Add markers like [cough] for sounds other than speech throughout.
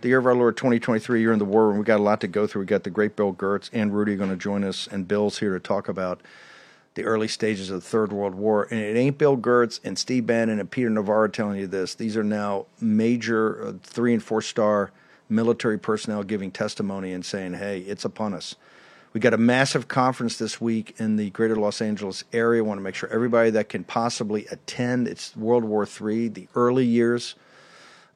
the year of our Lord 2023. You're in the war room. We got a lot to go through. We got the great Bill Gertz and Rudy going to join us, and Bill's here to talk about the early stages of the Third World War. And it ain't Bill Gertz and Steve Bannon and Peter Navarro telling you this. These are now major uh, three and four star military personnel giving testimony and saying, hey, it's upon us. We got a massive conference this week in the greater Los Angeles area. want to make sure everybody that can possibly attend. It's World War III, the early years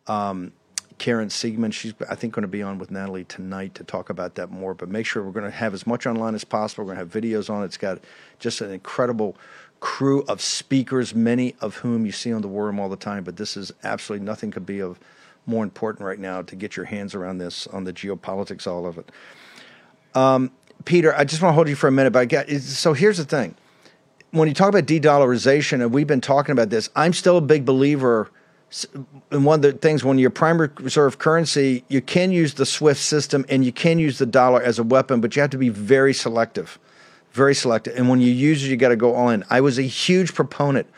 um, Karen Siegemund, she's I think going to be on with Natalie tonight to talk about that more. But make sure we're going to have as much online as possible. We're going to have videos on it. It's got just an incredible crew of speakers, many of whom you see on the War Room all the time. But this is absolutely nothing could be of more important right now to get your hands around this on the geopolitics, all of it. Um, Peter, I just want to hold you for a minute. But I got, so here's the thing: when you talk about de-dollarization, and we've been talking about this, I'm still a big believer and one of the things when your primary reserve currency, you can use the SWIFT system and you can use the dollar as a weapon, but you have to be very selective, very selective. And when you use it, you got to go all in. I was a huge proponent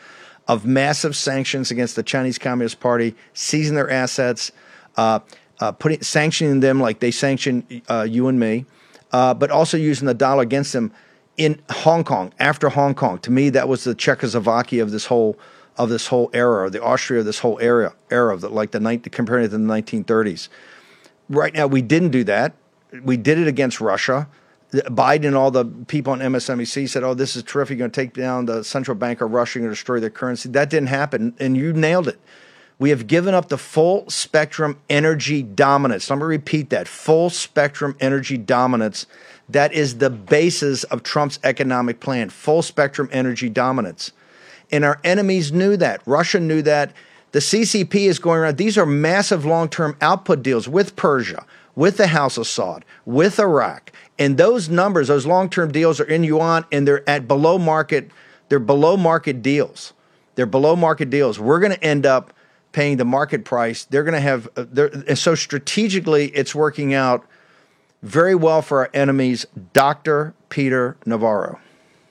of massive sanctions against the Chinese Communist Party, seizing their assets, uh, uh, putting sanctioning them like they sanctioned uh, you and me, uh, but also using the dollar against them in Hong Kong after Hong Kong. To me, that was the Czechoslovakia of this whole of this whole era, the Austria of this whole era, era of the, like the night comparing it to the 1930s. Right now, we didn't do that. We did it against Russia. Biden and all the people on MSNBC said, "Oh, this is terrific. You're going to take down the central bank of Russia. You're going to destroy their currency." That didn't happen, and you nailed it. We have given up the full spectrum energy dominance. Let me repeat that: full spectrum energy dominance. That is the basis of Trump's economic plan. Full spectrum energy dominance. And our enemies knew that. Russia knew that. The CCP is going around. These are massive long term output deals with Persia, with the House of Saud, with Iraq. And those numbers, those long term deals are in yuan and they're at below market, they're below market deals. They're below market deals. We're going to end up paying the market price. They're going to have, uh, and so strategically, it's working out very well for our enemies. Dr. Peter Navarro.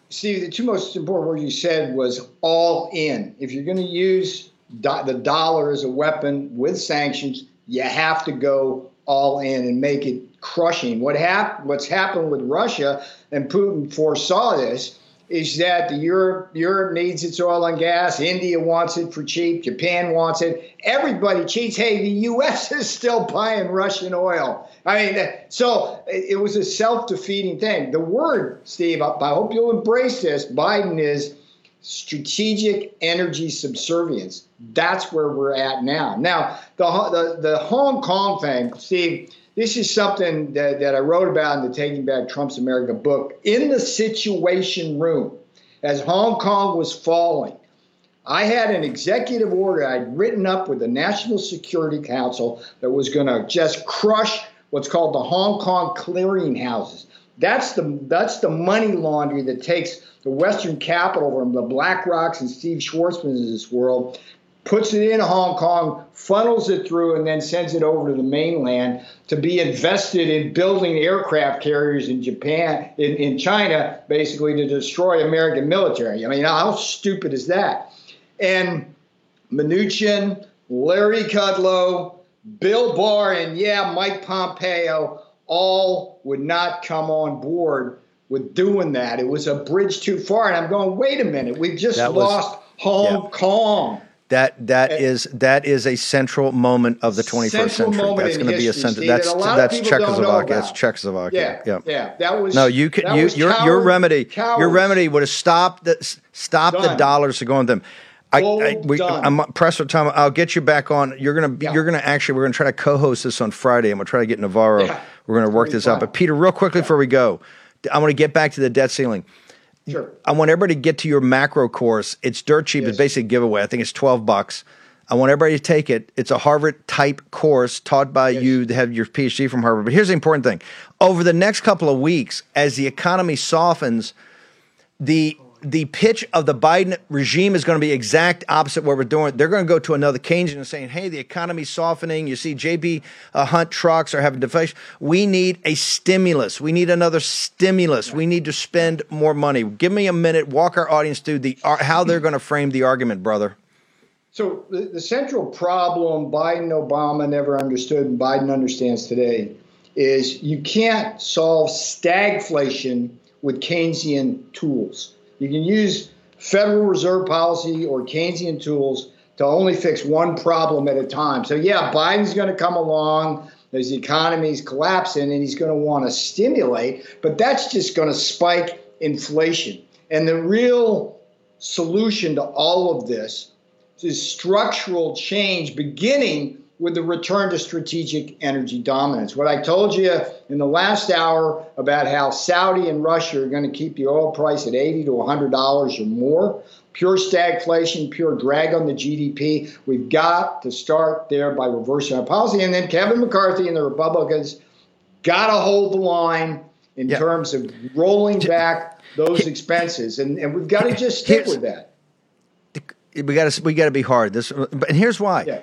Steve, the two most important words you said was all in. If you're going to use do- the dollar as a weapon with sanctions, you have to go all in and make it crushing. What hap- What's happened with Russia, and Putin foresaw this, is that Europe Europe needs its oil and gas. India wants it for cheap. Japan wants it. Everybody cheats. Hey, the U.S. [laughs] is still buying Russian oil. I mean, so it was a self-defeating thing. The word, Steve, I hope you'll embrace this. Biden is strategic energy subservience. That's where we're at now. Now, the the, the Hong Kong thing, Steve this is something that, that I wrote about in the Taking Back Trump's America book. In the Situation Room, as Hong Kong was falling, I had an executive order I'd written up with the National Security Council that was going to just crush what's called the Hong Kong clearinghouses. That's the that's the money laundry that takes the Western capital from the BlackRocks and Steve Schwarzman's of this world puts it in Hong Kong, funnels it through, and then sends it over to the mainland to be invested in building aircraft carriers in Japan, in, in China, basically to destroy American military. I mean, how stupid is that? And Mnuchin, Larry Kudlow, Bill Barr, and yeah, Mike Pompeo all would not come on board with doing that. It was a bridge too far. And I'm going, wait a minute, we've just lost Hong yeah. Kong. That that and, is that is a central moment of the 21st century. That's going to be a central. That's that's Czechoslovakia. That's Czechoslovakia. Yeah, yeah, yeah. That was no. You can you your coward, your remedy cowards. your remedy would have stopped the stop the dollars to go on them. I, I we, I'm pressed for time. I'll get you back on. You're gonna Yeah. you're gonna actually we're gonna try to co-host this on Friday. I'm gonna try to get Navarro. Yeah. We're gonna work this out. But Peter, real quickly before we go, I want to get back to the debt ceiling. Sure. I want everybody to get to your macro course. It's dirt cheap. It's basically a giveaway. I think it's 12 bucks. I want everybody to take it. It's a Harvard type course taught by you to have your PhD from Harvard. But here's the important thing. Over the next couple of weeks, as the economy softens, the the pitch of the Biden regime is going to be exact opposite what we're doing. They're going to go to another Keynesian and saying, "Hey, the economy's softening. You see, JB uh, Hunt trucks are having deflation. We need a stimulus. We need another stimulus. We need to spend more money. Give me a minute. Walk our audience through the ar- how they're going to frame the argument, brother. So the, the central problem Biden Obama never understood and Biden understands today is you can't solve stagflation with Keynesian tools. You can use Federal Reserve policy or Keynesian tools to only fix one problem at a time. So yeah, Biden's going to come along as the economy's collapsing and he's going to want to stimulate, but that's just going to spike inflation. And the real solution to all of this is structural change beginning with the return to strategic energy dominance. What I told you in the last hour about how Saudi and Russia are going to keep the oil price at 80 to 100 dollars or more, pure stagflation, pure drag on the GDP. We've got to start there by reversing our policy and then Kevin McCarthy and the Republicans got to hold the line in Yeah. terms of rolling back those expenses and, and we've got to just stick Here's- with that. We got to we got to be hard. This, and here's why. Yeah.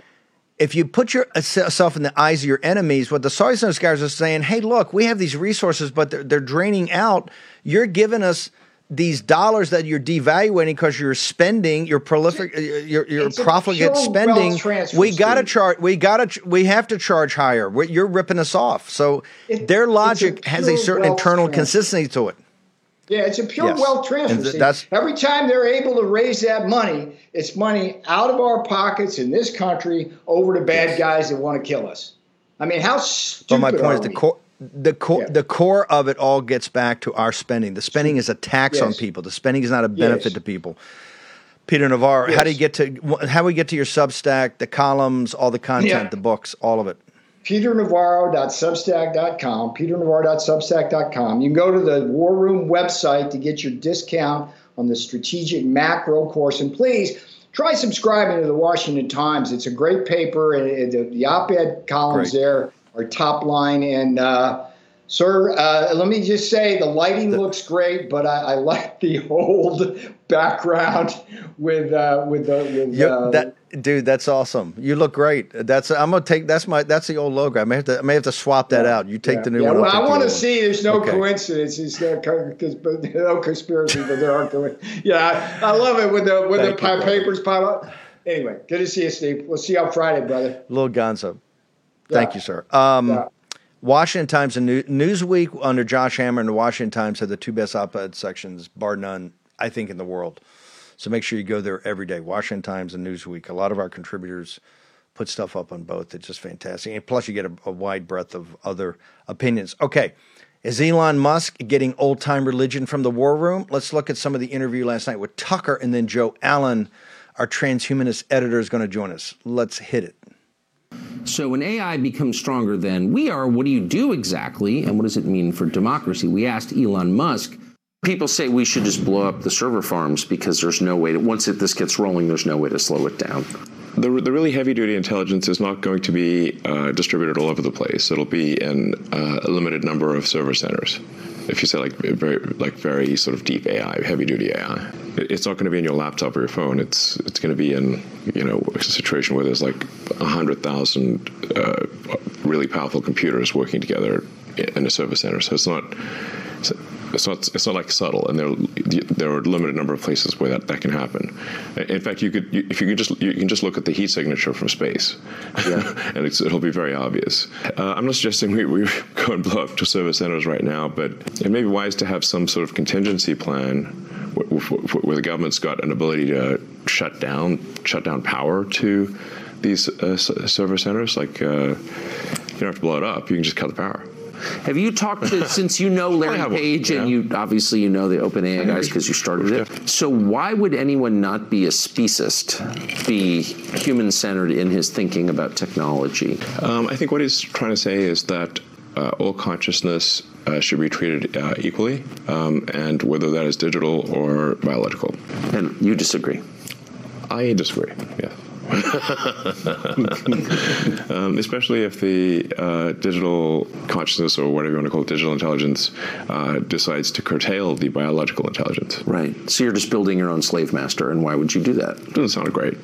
If you put yourself in the eyes of your enemies, what the Saudis and those guys are saying, hey, look, we have these resources, but they're, they're draining out. You're giving us these dollars that you're devaluing because you're spending, you're prolific, uh, you're, you're profligate spending. We got to charge. We got to. We have to charge higher. You're ripping us off. So It- their it's a logic has a certain internal transfer. consistency to it. Yeah, it's a pure Yes. wealth transfer. Th- Every time they're able to raise that money, it's money out of our pockets in this country over to bad guys that want to kill us. I mean, how But stupid my point is the core. The core, Yeah. the core of it all gets back to our spending. The spending is a tax on people. The spending is not a benefit Yes. to people. Peter Navarro, how do you get to how do we get to your Substack, the columns, all the content, Yeah. the books, all of it? peternavarro.substack.com, peternavarro.substack.com. You can go to the War Room website to get your discount on the strategic macro course. And please try subscribing to the Washington Times. It's a great paper, and the, the op ed columns Great. there are top line. And, uh, Sir, uh, let me just say the lighting looks great, but I, I like the [laughs] old background with uh, with the with You- uh, that dude, that's awesome. You look great. That's I'm gonna take that's my that's the old logo. I may have to I may have to swap that out. You take Yeah. the new yeah, one. I'll Well, I want to see. There's no Okay. coincidence. It's no, co- but [laughs] no conspiracy, but there are. co- Yeah, I I love it when the when the you, papers pop up. Anyway, good to see you, Steve. We'll see you on Friday, brother. Little Gonzo. Thank Yeah. you, sir. Um, Yeah. Washington Times and New- Newsweek under Josh Hammer and the Washington Times had the two best op-ed sections, bar none, I think, in the world. So make sure you go there every day. Washington Times and Newsweek. A lot of our contributors put stuff up on both. It's just fantastic. And plus, you get a, a wide breadth of other opinions. Okay. Is Elon Musk getting old time religion from the war room? Let's look at some of the interview last night with Tucker and then Joe Allen, our transhumanist editor, is going to join us. Let's hit it. So when AI becomes stronger than we are, what do you do exactly? And what does it mean for democracy? We asked Elon Musk. People say we should just blow up the server farms because there's no way to, once it, this gets rolling, there's no way to slow it down. The, the really heavy duty intelligence is not going to be uh, distributed all over the place. It'll be in uh, a limited number of server centers. If you say like very like very sort of deep AI, heavy duty AI, it's not going to be in your laptop or your phone. It's it's going to be in you know a situation where there's like hundred thousand uh, really powerful computers working together in a server center. So it's not. It's not. It's not like subtle, and there there are a limited number of places where that, that can happen. In fact, you could you, if you can just you can just look at the heat signature from space, [laughs] and it's, it'll be very obvious. Uh, I'm not suggesting we, we [laughs] go and blow up to server centers right now, but it may be wise to have some sort of contingency plan wh- wh- where the government's got an ability to shut down shut down power to these uh, s- server centers. Like uh, you don't have to blow it up; you can just cut the power. Have you talked to [laughs] since you know Larry Page and yeah. you obviously you know the OpenAI guys because you started it. So why would anyone not be a speciesist, be human centered in his thinking about technology? Um, I think what he's trying to say is that uh, all consciousness uh, should be treated uh, equally, um, and whether that is digital or biological. And you disagree. I disagree. Yeah. [laughs] um, especially if the uh, digital consciousness or whatever you want to call it, digital intelligence, uh, decides to curtail the biological intelligence. Right. So you're just building your own slave master, and why would you do that? Doesn't sound great.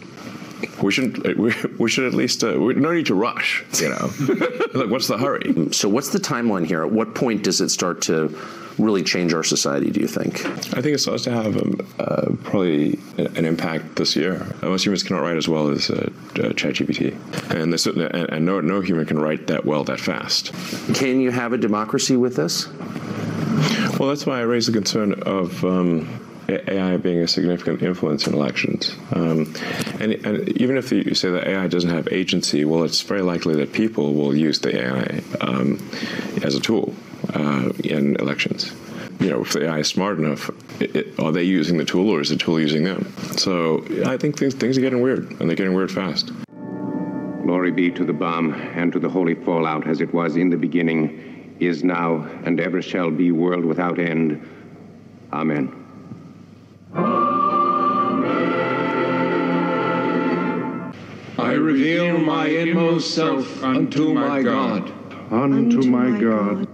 We should we, we should at least uh, we no need to rush. You know, [laughs] look, what's the hurry? So what's the timeline here? At what point does it start to really change our society? Do you think? I think it starts to have um, uh, probably an impact this year. Most humans cannot write as well as uh, uh, ChatGPT, and, this, and, and no no human can write that well that fast. Can you have a democracy with this? Well, that's why I raised the concern of. Um, AI being a significant influence in elections. Um, and, and, even if you say that AI doesn't have agency, well, it's very likely that people will use the AI um, as a tool uh, in elections. You know, if the AI is smart enough, it, it, are they using the tool or is the tool using them? So I think things, things are getting weird, and they're getting weird fast. Glory be to the bomb and to the holy fallout as it was in the beginning, is now, and ever shall be, world without end. Amen. I reveal my inmost self unto my God. Unto my God.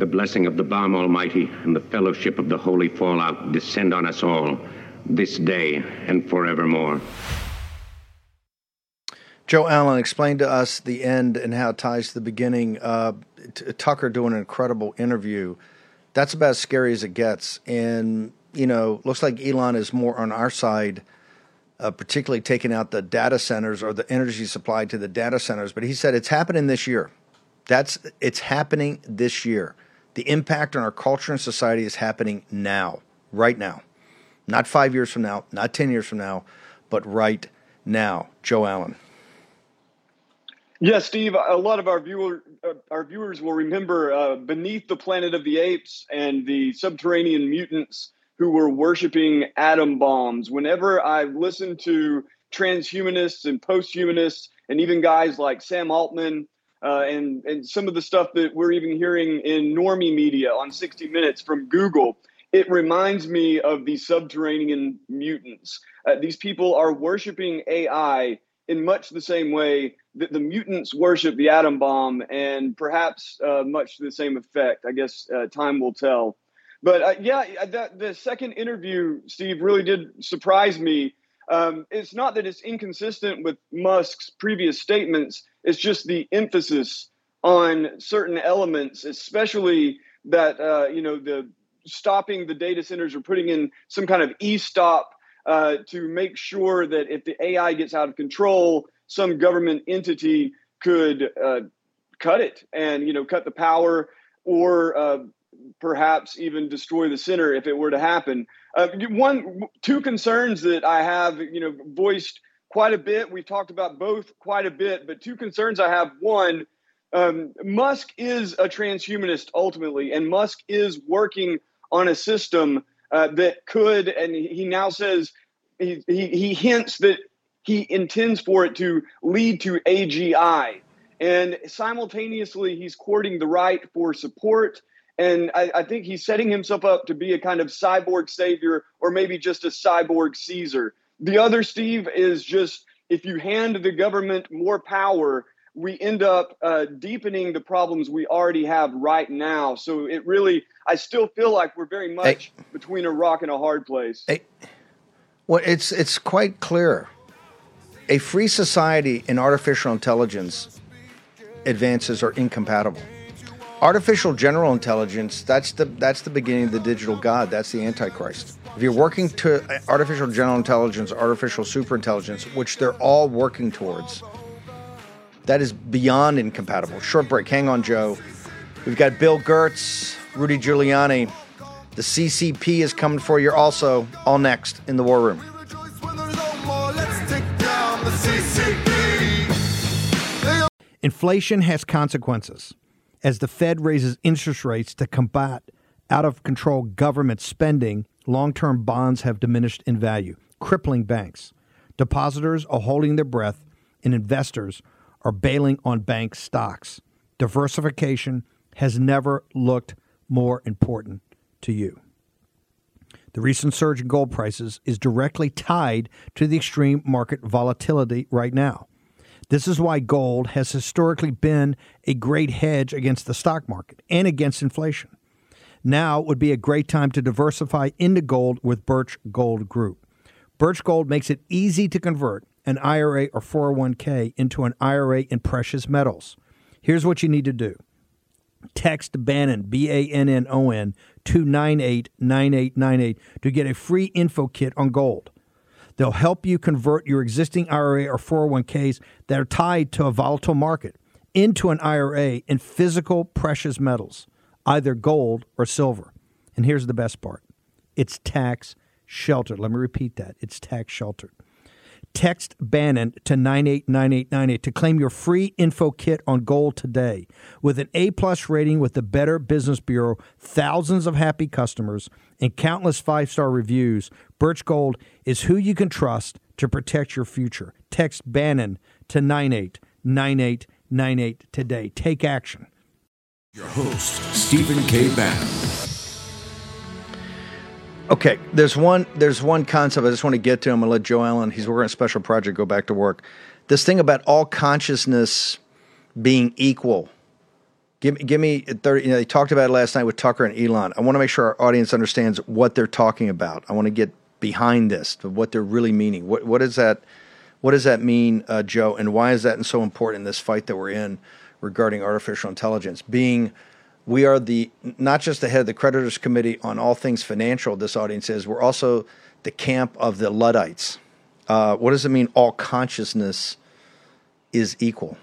The blessing of the Bomb Almighty and the fellowship of the holy fallout descend on us all this day and forevermore. Joe Allen, explained to us the end and how it ties to the beginning. Uh, T- Tucker doing an incredible interview. That's about as scary as it gets. And, you know, looks like Elon is more on our side, uh, particularly taking out the data centers or the energy supply to the data centers. But he said it's happening this year. That's it's happening this year. The impact on our culture and society is happening now, right now. Not five years from now, not 10 years from now, but right now. Joe Allen. Yeah, Steve. A lot of our viewer, uh, our viewers will remember uh, beneath the planet of the apes and the subterranean mutants who were worshiping atom bombs. Whenever I listen to transhumanists and posthumanists, and even guys like Sam Altman uh, and and some of the stuff that we're even hearing in normie media on 60 Minutes from Google, it reminds me of the subterranean mutants. Uh, these people are worshiping AI in much the same way that the mutants worship the atom bomb, and perhaps uh, much to the same effect. I guess uh, time will tell. But uh, yeah, that, the second interview, Steve, really did surprise me. Um, it's not that it's inconsistent with Musk's previous statements. It's just the emphasis on certain elements, especially that uh, you know the stopping the data centers or putting in some kind of e-stop uh, to make sure that if the AI gets out of control, some government entity could uh, cut it and you know cut the power or uh, perhaps even destroy the center if it were to happen. Uh, one, two concerns that I have, you know, voiced quite a bit. We've talked about both quite a bit, but two concerns I have. One, um, Musk is a transhumanist ultimately, and Musk is working on a system uh, that could, and he now says he, he, he hints that he intends for it to lead to AGI. And simultaneously, he's courting the right for support. And I, I, think he's setting himself up to be a kind of cyborg savior or maybe just a cyborg Caesar. The other, Steve, is just if you hand the government more power, we end up uh, deepening the problems we already have right now. So it really, I still feel like we're very much hey. between a rock and a hard place. Hey. Well, it's it's quite clear. A free society and artificial intelligence advances are incompatible. Artificial general intelligence, that's the that's the beginning of the digital god. That's the antichrist. If you're working to artificial general intelligence, artificial superintelligence, which they're all working towards, that is beyond incompatible. Short break. Hang on, Joe. We've got Bill Gertz, Rudy Giuliani, The CCP is coming for you also. All next in the War Room. Inflation has consequences. As the Fed raises interest rates to combat out of control government spending, long term bonds have diminished in value, crippling banks. Depositors are holding their breath, and investors are bailing on bank stocks. Diversification has never looked more important to you. The recent surge in gold prices is directly tied to the extreme market volatility right now. This is why gold has historically been a great hedge against the stock market and against inflation. Now would be a great time to diversify into gold with Birch Gold Group. Birch Gold makes it easy to convert an IRA or 401k into an IRA in precious metals. Here's what you need to do. Text Bannon, B A N N O N, to 989898 to get a free info kit on gold. They'll help you convert your existing IRA or 401ks that are tied to a volatile market into an IRA in physical precious metals, either gold or silver. And here's the best part it's tax sheltered. Let me repeat that it's tax sheltered. Text Bannon to 989898 to claim your free info kit on gold today. With an A plus rating with the Better Business Bureau, thousands of happy customers, and countless five star reviews, Birch Gold is who you can trust to protect your future. Text Bannon to 989898 today. Take action. Your host, Stephen K. Bannon. Okay, there's one there's one concept I just want to get to. I'm gonna let Joe Allen, he's working on a special project, go back to work. This thing about all consciousness being equal. Give, give me 30, you know, they talked about it last night with Tucker and Elon. I want to make sure our audience understands what they're talking about. I want to get behind this, what they're really meaning. What what does that what does that mean, uh, Joe, and why is that so important in this fight that we're in regarding artificial intelligence? Being we are the not just the head of the creditors committee on all things financial. This audience is. We're also the camp of the Luddites. Uh, what does it mean? All consciousness is equal.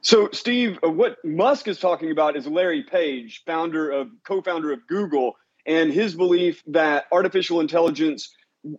So, Steve, uh, what Musk is talking about is Larry Page, founder of co-founder of Google, and his belief that artificial intelligence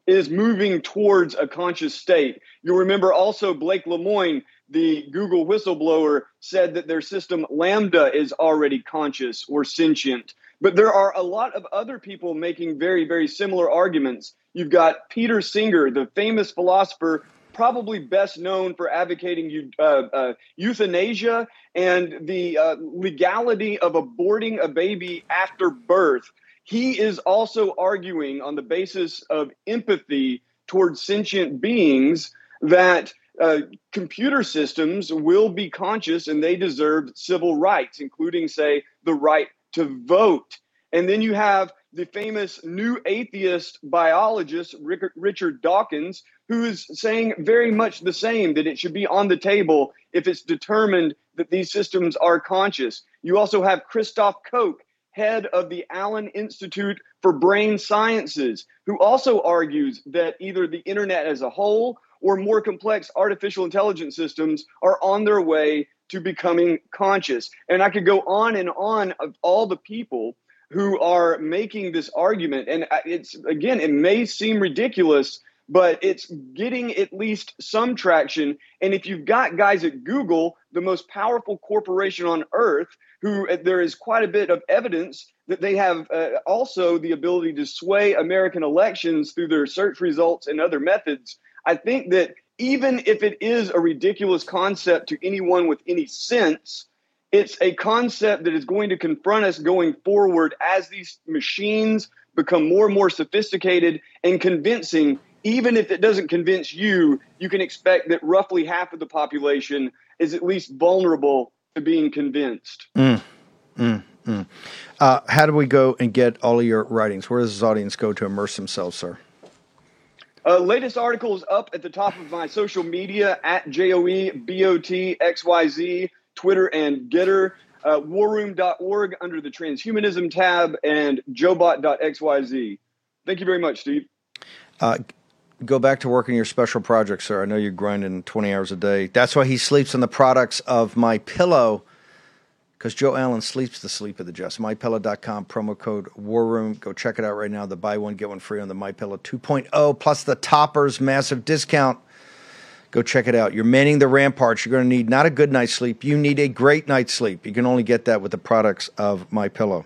is moving towards a conscious state. You'll remember also Blake Lemoine the Google whistleblower said that their system LaMDA is already conscious or sentient. But there are a lot of other people making very, very similar arguments. You've got Peter Singer, the famous philosopher, probably best known for advocating uh, uh, euthanasia and the uh, legality of aborting a baby after birth. He is also arguing on the basis of empathy towards sentient beings that uh, computer systems will be conscious and they deserve civil rights, including, say, the right to vote. And then you have the famous new atheist biologist, Richard Dawkins, who is saying very much the same that it should be on the table if it's determined that these systems are conscious. You also have Christoph Koch, head of the Allen Institute for Brain Sciences, who also argues that either the internet as a whole or more complex artificial intelligence systems are on their way to becoming conscious. And I could go on and on of all the people who are making this argument. And it's, again, it may seem ridiculous, but it's getting at least some traction. And if you've got guys at Google, the most powerful corporation on earth, who uh, there is quite a bit of evidence that they have uh, also the ability to sway American elections through their search results and other methods. I think that even if it is a ridiculous concept to anyone with any sense, it's a concept that is going to confront us going forward as these machines become more and more sophisticated and convincing. Even if it doesn't convince you, you can expect that roughly half of the population is at least vulnerable to being convinced. Mm, mm, mm. Uh, how do we go and get all of your writings? Where does this audience go to immerse themselves, sir? Uh, latest article is up at the top of my social media at JOEBOTXYZ, Twitter and Gettr, uh, warroom.org under the transhumanism tab, and joebot.xyz. Thank you very much, Steve. Uh, go back to working your special project, sir. I know you're grinding 20 hours a day. That's why he sleeps on the products of my pillow. Because Joe Allen sleeps the sleep of the just. MyPillow.com, promo code War Room. Go check it out right now. The buy one, get one free on the MyPillow 2.0, plus the toppers massive discount. Go check it out. You're manning the ramparts. You're going to need not a good night's sleep. You need a great night's sleep. You can only get that with the products of MyPillow.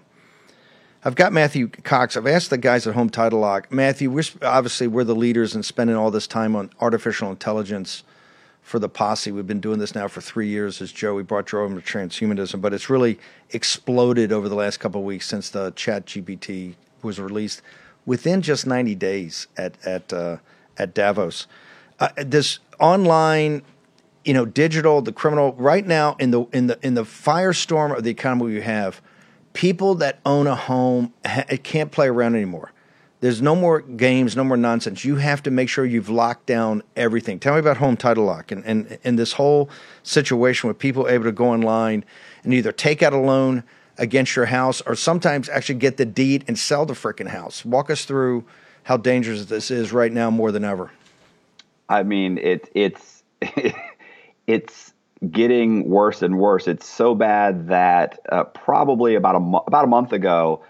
I've got Matthew Cox. I've asked the guys at Home Title Lock. Matthew, we're obviously we're the leaders in spending all this time on artificial intelligence for the posse. We've been doing this now for three years as Joe. We brought Joe into transhumanism, but it's really exploded over the last couple of weeks since the Chat GPT was released within just 90 days at at uh, at Davos. Uh, this online, you know, digital, the criminal right now in the in the in the firestorm of the economy we have, people that own a home ha- can't play around anymore. There's no more games, no more nonsense. You have to make sure you've locked down everything. Tell me about Home Title Lock and, and, and this whole situation with people able to go online and either take out a loan against your house or sometimes actually get the deed and sell the freaking house. Walk us through how dangerous this is right now more than ever. I mean, it, it's [laughs] it's getting worse and worse. It's so bad that uh, probably about a about a month ago,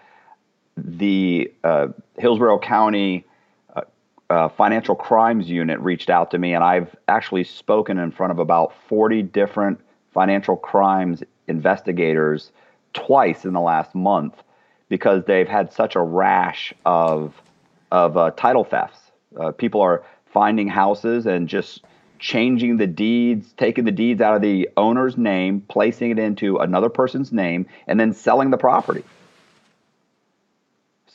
the uh, Hillsborough County uh, uh, Financial Crimes Unit reached out to me, and I've actually spoken in front of about 40 different financial crimes investigators twice in the last month because they've had such a rash of of uh, title thefts. Uh, people are finding houses and just changing the deeds, taking the deeds out of the owner's name, placing it into another person's name, and then selling the property.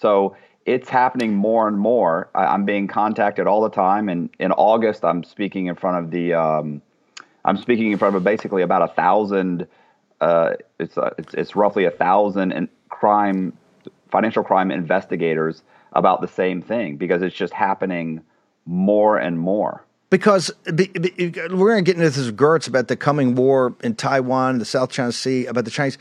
So it's happening more and more. I, am being contacted all the time, and in August, I'm speaking in front of the. Um, I'm speaking in front of basically about a thousand. Uh, it's, uh, it's it's roughly a thousand and crime, financial crime investigators about the same thing because it's just happening more and more. Because be, be, we're going to get into this Gertz about the coming war in Taiwan, the South China Sea, about the Chinese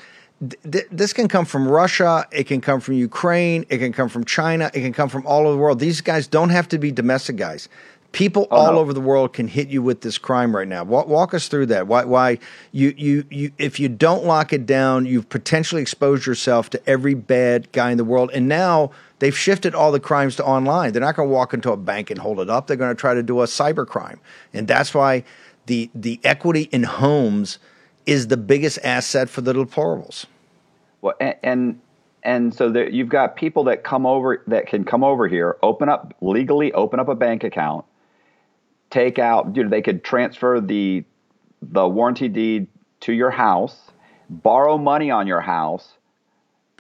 th- this can come from Russia, it can come from Ukraine, it can come from China, it can come from all over the world. These guys don't have to be domestic guys. People oh, all no. over the world can hit you with this crime right now. Walk, walk, us through that. Why, why you, you, you, if you don't lock it down, you've potentially exposed yourself to every bad guy in the world. And now they've shifted all the crimes to online. They're not going to walk into a bank and hold it up. They're going to try to do a cyber crime. And that's why the, the equity in homes is the biggest asset for the deplorables. Well, and and, and so there, you've got people that come over that can come over here, open up legally, open up a bank account, take out. You know, they could transfer the the warranty deed to your house, borrow money on your house,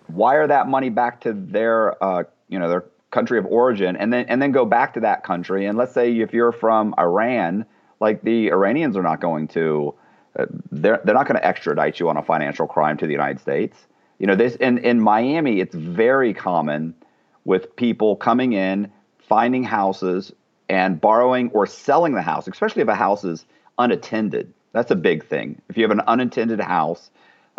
wire that money back to their uh, you know their country of origin, and then and then go back to that country. And let's say if you're from Iran, like the Iranians are not going to. They're, they're not going to extradite you on a financial crime to the United States. You know, this in, in Miami, it's very common with people coming in, finding houses, and borrowing or selling the house, especially if a house is unattended. That's a big thing. If you have an unattended house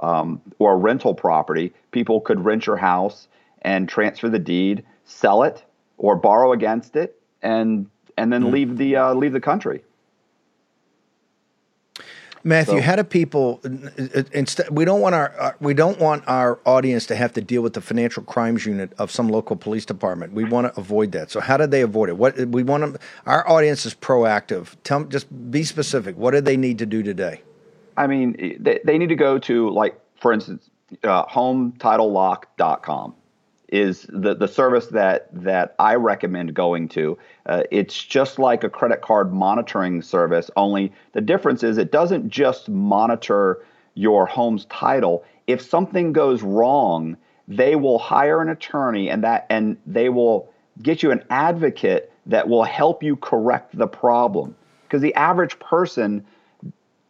um, or a rental property, people could rent your house and transfer the deed, sell it, or borrow against it, and and then mm. leave the uh, leave the country. Matthew, so, how do people instead? We don't want our uh, we don't want our audience to have to deal with the financial crimes unit of some local police department. We want to avoid that. So, how do they avoid it? What we want them? Our audience is proactive. Tell just be specific. What do they need to do today? I mean, they, they need to go to like, for instance, uh, HomeTitleLock.com is the, the service that that I recommend going to. Uh, it's just like a credit card monitoring service, only the difference is it doesn't just monitor your home's title. If something goes wrong, they will hire an attorney and that and they will get you an advocate that will help you correct the problem. Because the average person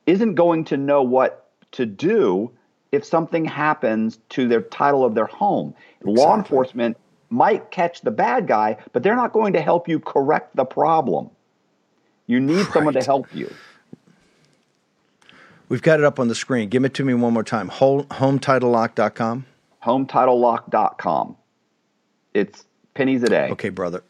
isn't going to know what to do if something happens to their title of their home. Exactly. Law enforcement might catch the bad guy, but they're not going to help you correct the problem. You need right. someone to help you. We've got it up on the screen. Give it to me one more time. HomeTitleLock.com. HomeTitleLock.com. It's pennies a day. Okay, brother.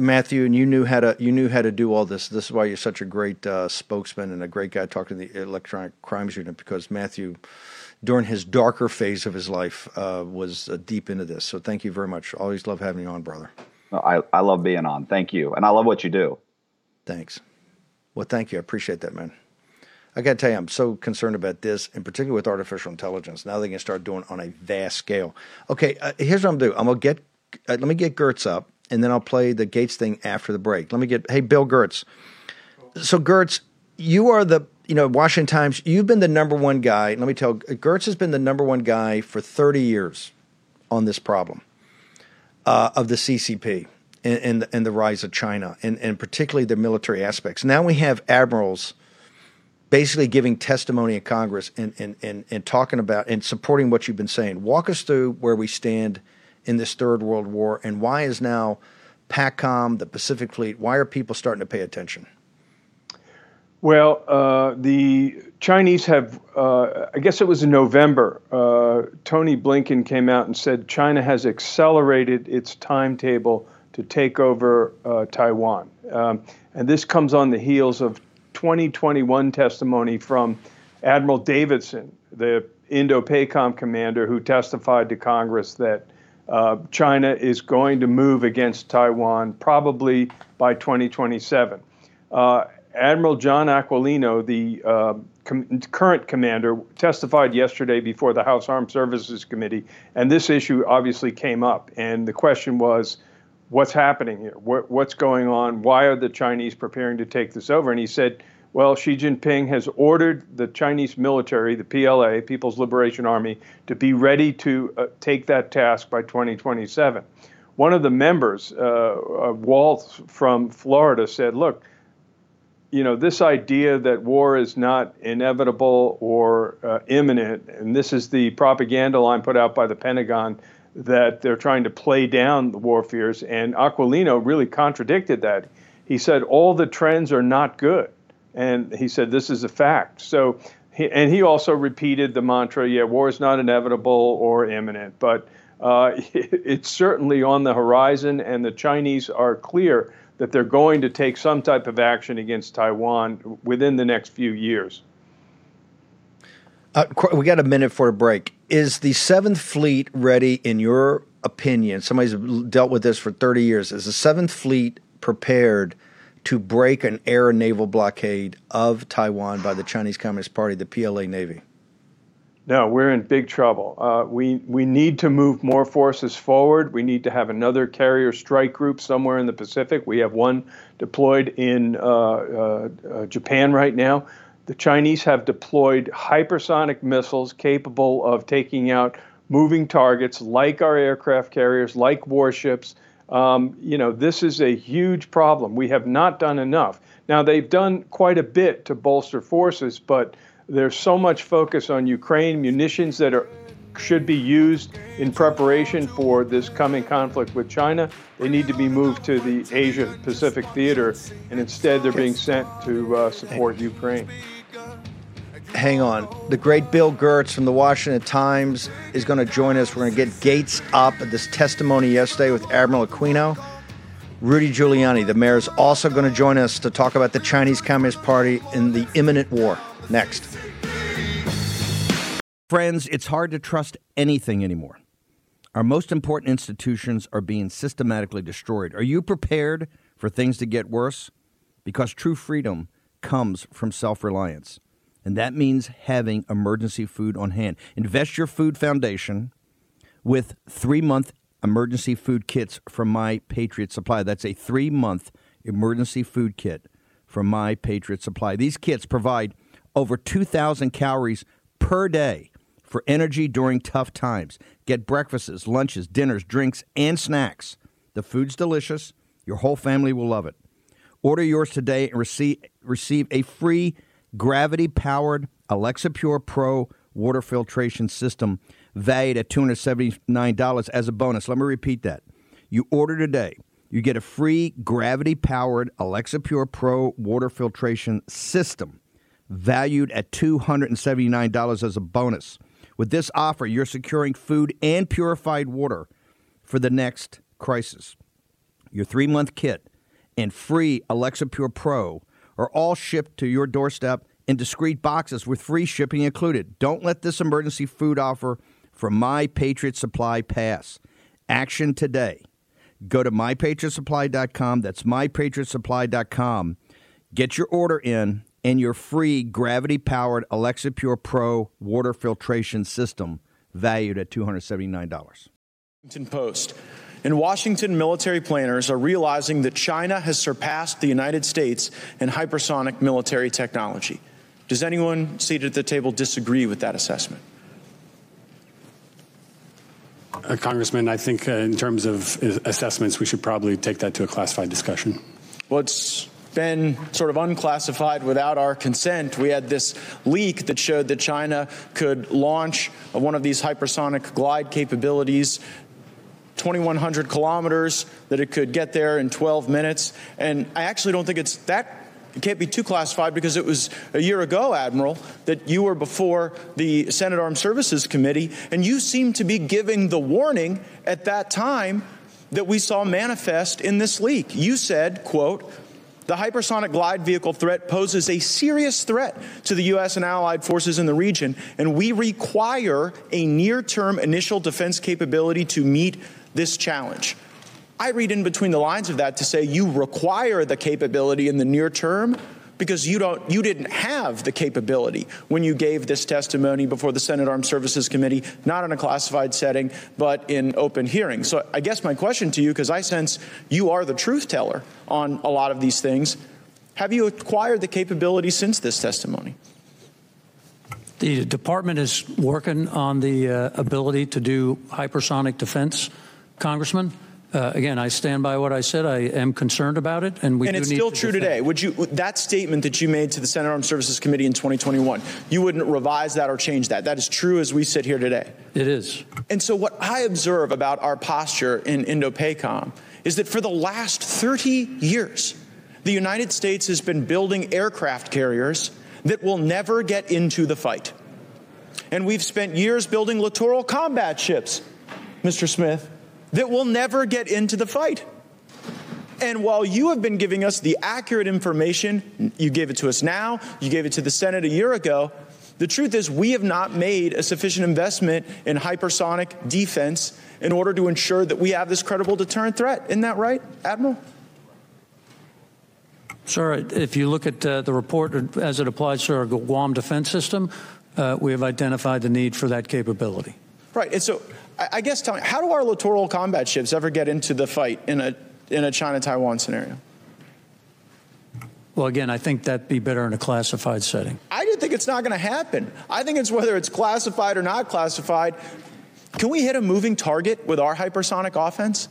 Matthew, and you knew how to you knew how to do all this. This is why you're such a great uh, spokesman and a great guy talking to the Electronic Crimes Unit because Matthew, during his darker phase of his life, uh, was uh, deep into this. So thank you very much. Always love having you on, brother. I, I love being on. Thank you, and I love what you do. Thanks. Well, thank you. I appreciate that, man. I got to tell you, I'm so concerned about this, and particularly with artificial intelligence. Now they can start doing on a vast scale. Okay, uh, here's what I'm doing. I'm gonna get. Uh, let me get Gertz up and then I'll play the Gates thing after the break. Let me get hey Bill Gertz. So Gertz, you are the you know Washington Times. You've been the number one guy. Let me tell Gertz has been the number one guy for 30 years on this problem uh, of the CCP and, and, and the rise of China and and particularly the military aspects. Now we have admirals basically giving testimony in Congress and, and, and, and talking about and supporting what you've been saying. Walk us through where we stand in this third world war, and why is now PACOM, the Pacific Fleet, why are people starting to pay attention? Well, uh, the Chinese have, uh, I guess it was in November, uh, Tony Blinken came out and said China has accelerated its timetable to take over uh, Taiwan. Um, and this comes on the heels of 2021 testimony from Admiral Davidson, the Indo PACOM commander, who testified to Congress that uh, China is going to move against Taiwan probably by 2027. Uh, Admiral John Aquilino, the uh, com- current commander, testified yesterday before the House Armed Services Committee, and this issue obviously came up. And the question was, what's happening here? What, what's going on? Why are the Chinese preparing to take this over? And he said, well, Xi Jinping has ordered the Chinese military, the PLA, People's Liberation Army, to be ready to uh, take that task by 2027. One of the members, uh, Walt from Florida, said, look, you know, this idea that war is not inevitable or uh, imminent, and this is the propaganda line put out by the Pentagon that they're trying to play down the war fears. And Aquilino really contradicted that. He said all the trends are not good and he said this is a fact. So, he, and he also repeated the mantra, "Yeah, war is not inevitable or imminent, but uh, [laughs] it's certainly on the horizon." And the Chinese are clear that they're going to take some type of action against Taiwan within the next few years. Uh, we got a minute for a break. Is the Seventh Fleet ready, in your opinion? Somebody's dealt with this for 30 years. Is the Seventh Fleet prepared to break an air naval blockade of Taiwan by the Chinese Communist Party, the PLA Navy? No, we're in big trouble. Uh, we we need to move more forces forward. We need to have another carrier strike group somewhere in the Pacific. We have one deployed in uh, uh, uh Japan right now. The Chinese have deployed hypersonic missiles capable of taking out moving targets like our aircraft carriers, like warships. Um, you know, this is a huge problem. We have not done enough. Now, they've done quite a bit to bolster forces, but there's so much focus on Ukraine, munitions that are should be used in preparation for this coming conflict with China. They need to be moved to the Asia Pacific theater, and instead they're being sent to uh, support Ukraine hang on. The great Bill Gertz from the Washington Times is going to join us. We're going to get Gates up at this testimony yesterday with Admiral Aquino. Rudy Giuliani, the mayor, is also going to join us to talk about the Chinese Communist Party and the imminent war. Next. Friends, it's hard to trust anything anymore. Our most important institutions are being systematically destroyed. Are you prepared for things to get worse? Because true freedom comes from self reliance and that means having emergency food on hand. Invest your food foundation with three month emergency food kits from My Patriot Supply. That's a three month emergency food kit from My Patriot Supply. These kits provide over 2,000 calories per day for energy during tough times. Get breakfasts, lunches, dinners, drinks, and snacks. The food's delicious. Your whole family will love it. Order yours today and receive, receive a free gravity powered Alexa Pure Pro water filtration system valued at $279 as a bonus. Let me repeat that. You order today, you get a free gravity powered Alexa Pure Pro water filtration system valued at $279 as a bonus. With this offer, you're securing food and purified water for the next crisis. your three month kit, and free Alexa Pure Pro are all shipped to your doorstep in discreet boxes with free shipping included. Don't let this emergency food offer from My Patriot Supply pass. Action today. Go to mypatriotsupply.com. That's mypatriotsupply.com. Get your order in and your free gravity powered Alexa Pure Pro water filtration system valued at $279. Washington Post. In Washington, military planners are realizing that China has surpassed the United States in hypersonic military technology. Does anyone seated at the table disagree with that assessment? Uh, Congressman, I think uh, in terms of uh, assessments, we should probably take that to a classified discussion. Well, it's been sort of unclassified without our consent. We had this leak that showed that China could launch one of these hypersonic glide capabilities 2,100 kilometers, that it could get there in 12 minutes. And I actually don't think it's that it can't be too classified because it was a year ago, Admiral, that you were before the Senate Armed Services Committee, and you seemed to be giving the warning at that time that we saw manifest in this leak. You said, quote, the hypersonic glide vehicle threat poses a serious threat to the U.S. and allied forces in the region, and we require a near term initial defense capability to meet this challenge. I read in between the lines of that to say you require the capability in the near term because you don't you didn't have the capability when you gave this testimony before the Senate Armed Services Committee, not in a classified setting, but in open hearing. So I guess my question to you, because I sense you are the truth teller on a lot of these things, have you acquired the capability since this testimony? The department is working on the uh, ability to do hypersonic defense, Congressman. Uh, again, I stand by what I said. I am concerned about it, and we. And it's still to true defend. today. Would you that statement that you made to the Senate Armed Services Committee in 2021? You wouldn't revise that or change that. That is true as we sit here today. It is. And so, what I observe about our posture in Indo-PACOM is that for the last 30 years, the United States has been building aircraft carriers that will never get into the fight. And we've spent years building littoral combat ships, Mr. Smith, that will never get into the fight. And while you have been giving us the accurate information, you gave it to us now, you gave it to the Senate a year ago, the truth is we have not made a sufficient investment in hypersonic defense in order to ensure that we have this credible deterrent threat. Isn't that right, Admiral? Sir, if you look at uh, the report as it applies to our Guam defense system, uh, we have identified the need for that capability. Right. And so I I guess tell me, how do our littoral combat ships ever get into the fight in a in a China-Taiwan scenario? Well, again, I think that'd be better in a classified setting. I do think it's not going to happen. I think it's whether it's classified or not classified. Can we hit a moving target with our hypersonic offense?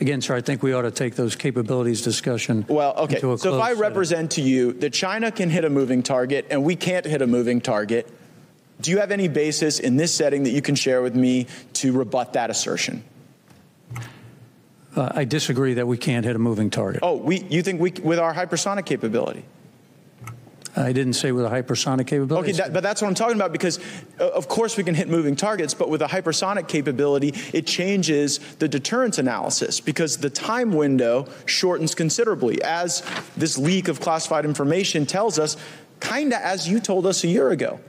Again, sir, I think we ought to take those capabilities discussion. Well, okay. So if I represent to you that China can hit a moving target and we can't hit a moving target, do you have any basis in this setting that you can share with me to rebut that assertion? Uh, I disagree that we can't hit a moving target. Oh, we you think we with our hypersonic capability? I didn't say with a hypersonic capability. Okay, that, but that's what I'm talking about because, uh, of course, we can hit moving targets, but with a hypersonic capability, it changes the deterrence analysis because the time window shortens considerably, as this leak of classified information tells us, kind of as you told us a year ago.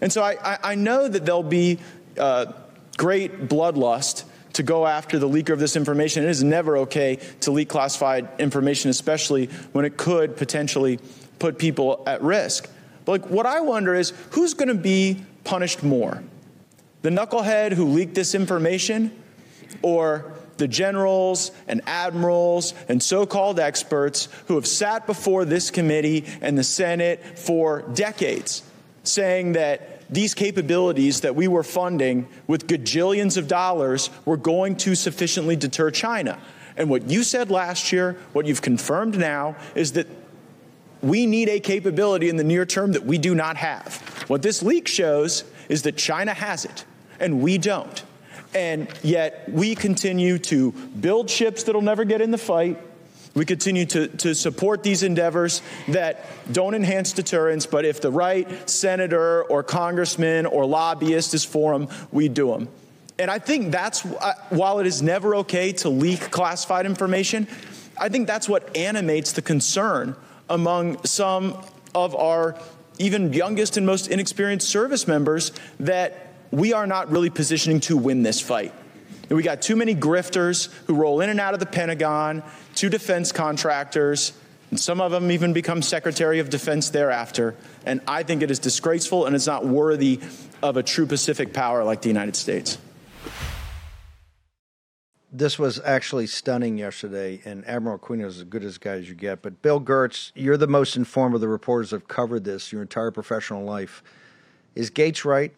And so I, I, know that there'll be uh, great bloodlust to go after the leaker of this information. It is never okay to leak classified information, especially when it could potentially put people at risk. But like, what I wonder is who's going to be punished more? The knucklehead who leaked this information or the generals and admirals and so called experts who have sat before this committee and the Senate for decades saying that these capabilities that we were funding with gajillions of dollars were going to sufficiently deter China. And what you said last year, what you've confirmed now, is that we need a capability in the near term that we do not have. What this leak shows is that China has it and we don't. And yet we continue to build ships that'll never get in the fight. We continue to, to support these endeavors that don't enhance deterrence, but if the right senator or congressman or lobbyist is for them, we do them. And I think that's while it is never okay to leak classified information, I think that's what animates the concern among some of our even youngest and most inexperienced service members that we are not really positioning to win this fight. We got too many grifters who roll in and out of the Pentagon, two defense contractors, and some of them even become Secretary of Defense thereafter. And I think it is disgraceful and it's not worthy of a true Pacific power like the United States. This was actually stunning yesterday, and Admiral Aquino is as good as guy as you get. But Bill Gertz, you're the most informed of the reporters that have covered this your entire professional life. Is Gaetz right?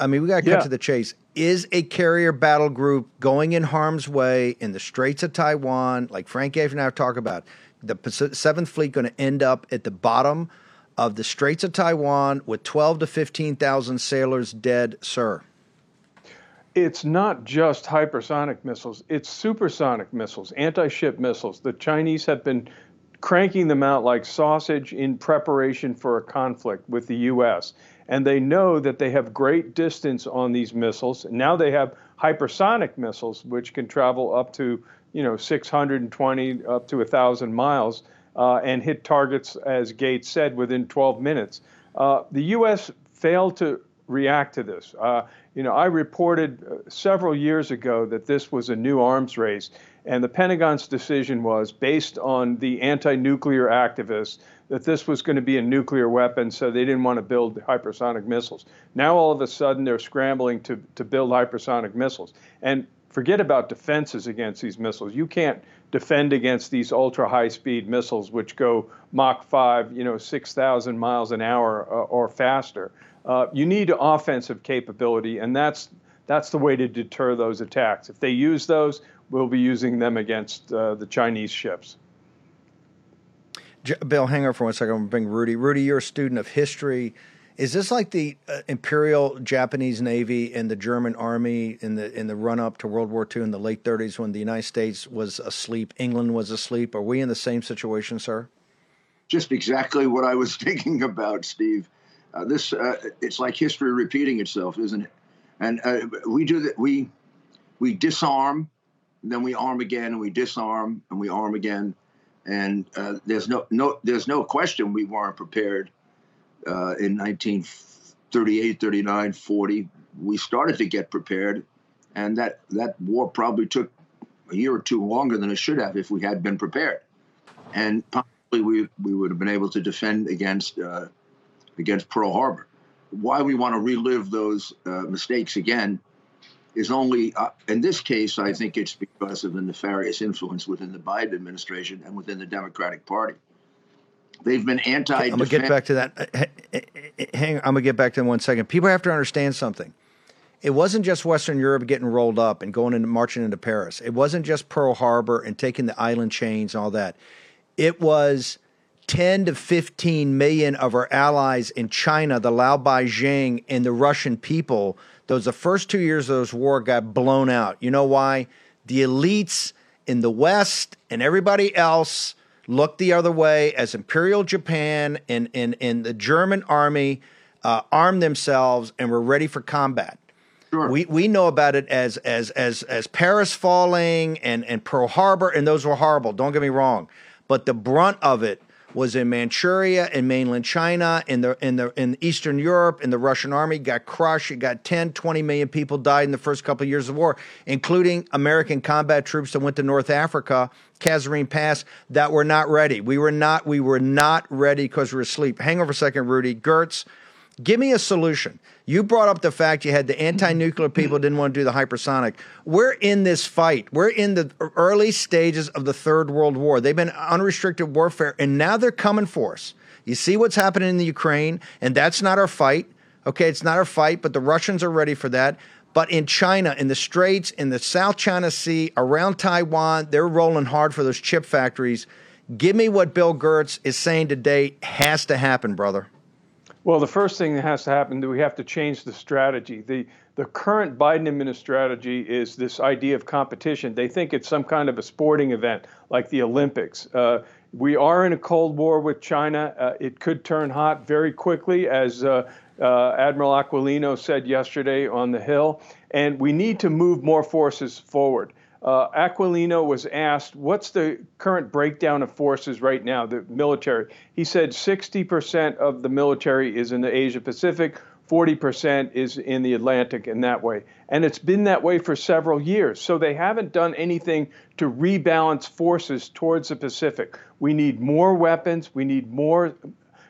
I mean, we got to cut to the chase. Is a carrier battle group going in harm's way in the Straits of Taiwan, like Frank Gaffney and I talk about, the Seventh Fleet going to end up at the bottom of the Straits of Taiwan with 12 to 15,000 sailors dead, sir? It's not just hypersonic missiles, it's supersonic missiles, anti ship missiles. The Chinese have been cranking them out like sausage in preparation for a conflict with the U.S. And they know that they have great distance on these missiles. Now they have hypersonic missiles, which can travel up to, you know, 620 up to 1,000 miles uh, and hit targets, as Gaetz said, within 12 minutes. Uh, the U.S. failed to react to this. Uh, you know, I reported uh, several years ago that this was a new arms race, and the Pentagon's decision was based on the anti-nuclear activists that this was going to be a nuclear weapon, so they didn't want to build hypersonic missiles. Now all of a sudden they're scrambling to to build hypersonic missiles, and forget about defenses against these missiles. You can't defend against these ultra high speed missiles which go Mach 5, you know, 6,000 miles an hour uh, or faster. Uh, you need offensive capability, and that's that's the way to deter those attacks. If they use those, we'll be using them against uh, the Chinese ships. Bill, hang on for one second. I'm going to bring Rudy. Rudy, you're a student of history. Is this like the uh, Imperial Japanese Navy and the German Army in the in the run up to World War II in the late 30s when the United States was asleep, England was asleep? Are we in the same situation, sir? just exactly what I was [laughs] thinking about, Steve. Uh, this uh, it's like history repeating itself, isn't it? And uh, we do that. We we disarm, then we arm again, and we disarm, and we arm again. And uh, there's no no there's no question we weren't prepared uh, in 1938, 39, 40. We started to get prepared, and that that war probably took a year or two longer than it should have if we had been prepared. And possibly we we would have been able to defend against uh, against Pearl Harbor. Why we want to relive those uh, mistakes again is only, uh, in this case, I think it's because of the nefarious influence within the Biden administration and within the Democratic Party. They've been anti. I'm gonna get back to that. Uh, Hang. I'm gonna get back to that in one second. People have to understand something. It wasn't just Western Europe getting rolled up and going and marching into Paris. It wasn't just Pearl Harbor and taking the island chains and all that. It was 10 to 15 million of our allies in China, the Lao Beijing, and the Russian people. Those the first two years of this war got blown out. You know why? The elites in the West and everybody else looked the other way as Imperial Japan and, and, and the German army uh, armed themselves and were ready for combat. We we know about it as as as as Paris falling and and Pearl Harbor, and those were horrible. Don't get me wrong, but the brunt of it was in Manchuria and mainland China, in the in the in Eastern Europe, and the Russian army got crushed. It got 10, 20 million people died in the first couple of years of war, including American combat troops that went to North Africa, Kasserine Pass, that were not ready. We were not we were not ready because we were asleep. Hang over a second, Rudy. Gertz, Give me a solution. You brought up the fact you had the anti nuclear mm-hmm. people didn't want to do the hypersonic. We're in this fight. We're in the early stages of the Third World War. They've been unrestricted warfare, and now they're coming for us. You see what's happening in the Ukraine, and that's not our fight. Okay, it's not our fight, but the Russians are ready for that. But in China, in the Straits, in the South China Sea, around Taiwan, they're rolling hard for those chip factories. Give me what Bill Gertz is saying today has to happen, brother. Well, the first thing that has to happen is we have to change the strategy. The the current Biden administration strategy is this idea of competition. They think it's some kind of a sporting event like the Olympics. Uh, we are in a cold war with China. Uh, it could turn hot very quickly as uh, uh, Admiral Aquilino said yesterday on the Hill, and we need to move more forces forward. Uh, Aquilino was asked, What's the current breakdown of forces right now, the military? He said 60% of the military is in the Asia Pacific, 40% is in the Atlantic in that way. And it's been that way for several years. So they haven't done anything to rebalance forces towards the Pacific. We need more weapons, we need more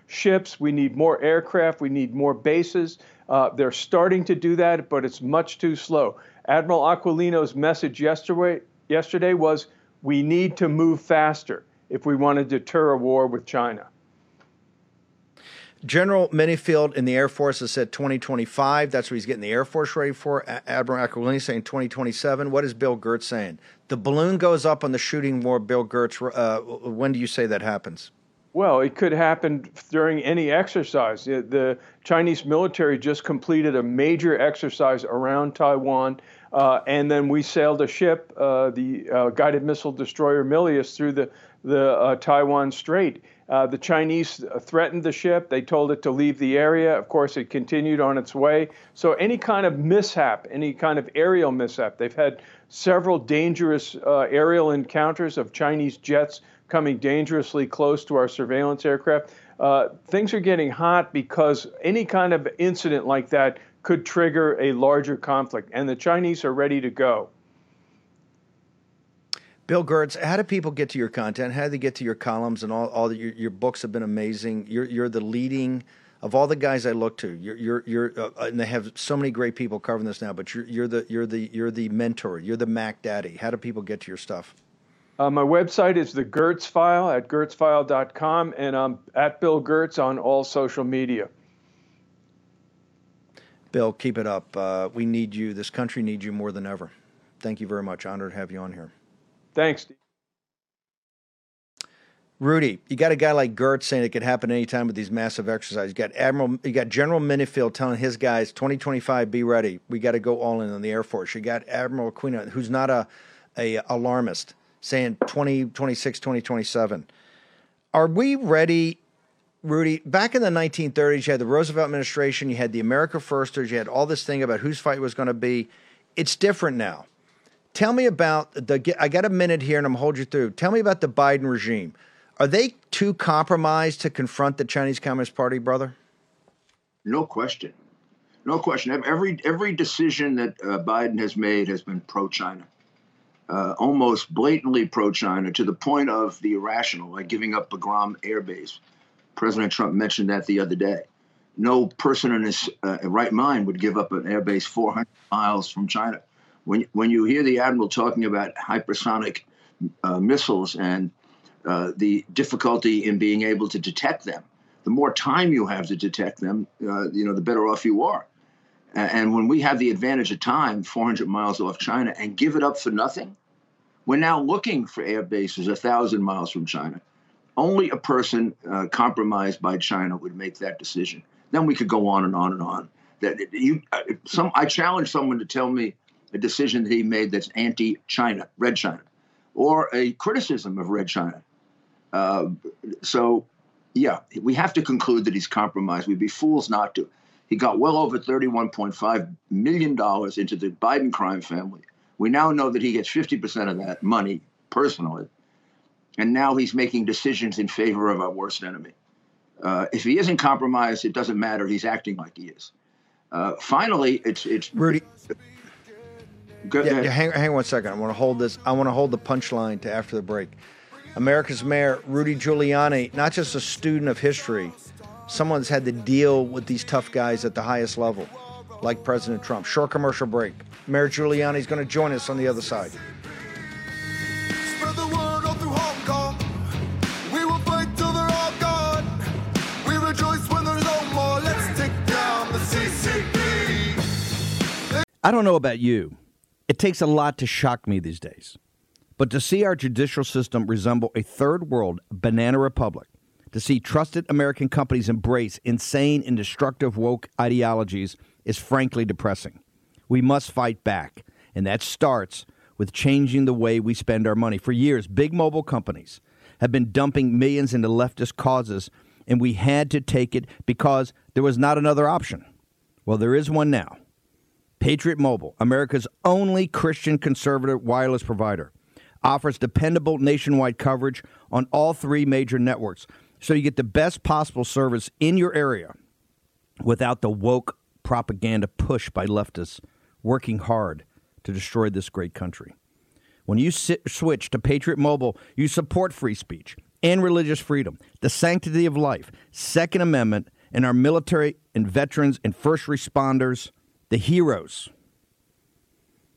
ships, we need more aircraft, we need more bases. Uh, they're starting to do that, but it's much too slow. Admiral Aquilino's message yesterday, yesterday was we need to move faster if we want to deter a war with China. General Minifield in the Air Force has said 2025. That's what he's getting the Air Force ready for. Admiral Aquilino saying 2027. What is Bill Gertz saying? The balloon goes up on the shooting war, Bill Gertz. Uh, when do you say that happens? Well, it could happen during any exercise. The Chinese military just completed a major exercise around Taiwan, uh, and then we sailed a ship, uh, the uh, guided missile destroyer Milius, through the, the uh, Taiwan Strait. Uh, the Chinese threatened the ship. They told it to leave the area. Of course, it continued on its way. So, any kind of mishap, any kind of aerial mishap, they've had several dangerous uh, aerial encounters of Chinese jets coming dangerously close to our surveillance aircraft. Uh, things are getting hot because any kind of incident like that could trigger a larger conflict, and the Chinese are ready to go. Bill Gertz, how do people get to your content? How do they get to your columns and all? All the, your, your books have been amazing. You're you're the leading of all the guys I look to. You're you're, you're uh, and they have so many great people covering this now. But you're you're the you're the you're the mentor. You're the Mac Daddy. How do people get to your stuff? Uh, my website is the Gertz File at gertzfile.com, and I'm at Bill Gertz on all social media. Bill, keep it up. Uh, we need you. This country needs you more than ever. Thank you very much. Honored to have you on here. Thanks. Steve. Rudy, you got a guy like Gertz saying it could happen anytime with these massive exercises. You got Admiral, you got General Minifield telling his guys, 2025, be ready. We got to go all in on the Air Force. You got Admiral Aquino, who's not a, a alarmist saying 2026, 2027. Are we ready, Rudy? Back in the 1930s, you had the Roosevelt administration, you had the America Firsters, you had all this thing about whose fight was going to be. It's different now. Tell me about the. I got a minute here, and I'm gonna hold you through. Tell me about the Biden regime. Are they too compromised to confront the Chinese Communist Party, brother? No question, no question. Every every decision that uh, Biden has made has been pro-China uh, almost blatantly pro-China to the point of the irrational, like giving up Bagram Air Base. President Trump mentioned that the other day. No person in his uh, right mind would give up an air base 400 miles from China. When when you hear the admiral talking about hypersonic uh, missiles and uh, the difficulty in being able to detect them, the more time you have to detect them, uh, you know, the better off you are. And when we have the advantage of time, 400 miles off China, and give it up for nothing, we're now looking for air bases a thousand miles from China. Only a person uh, compromised by China would make that decision. Then we could go on and on and on. That you, uh, some, I challenge someone to tell me a decision that he made that's anti-China, red China, or a criticism of red China. Uh, so, yeah, we have to conclude that he's compromised. We'd be fools not to. He got well over $31.5 million into the Biden crime family. We now know that he gets 50% of that money personally. And now he's making decisions in favor of our worst enemy. Uh, if he isn't compromised, it doesn't matter. He's acting like he is. Uh, finally, it's it's Rudy. Go, yeah, yeah, hang, hang one second. I want to hold this. I want to hold the punchline to after the break. America's Mayor Rudy Giuliani, not just a student of history, someone that's had to deal with these tough guys at the highest level, like President Trump. Short commercial break. Mayor Giuliani is going to join us on the other side. I don't know about you. It takes a lot to shock me these days. But to see our judicial system resemble a third world banana republic to see trusted American companies embrace insane and destructive woke ideologies is frankly depressing. We must fight back, and that starts with changing the way we spend our money. For years, big mobile companies have been dumping millions into leftist causes and we had to take it because there was not another option. Well, there is one now. Patriot Mobile, America's only Christian conservative wireless provider, offers dependable nationwide coverage on all three major networks, so you get the best possible service in your area without the woke propaganda push by leftists working hard to destroy this great country. When you sit, switch to Patriot Mobile, you support free speech and religious freedom, the sanctity of life, Second Amendment, and our military and veterans and first responders, the heroes.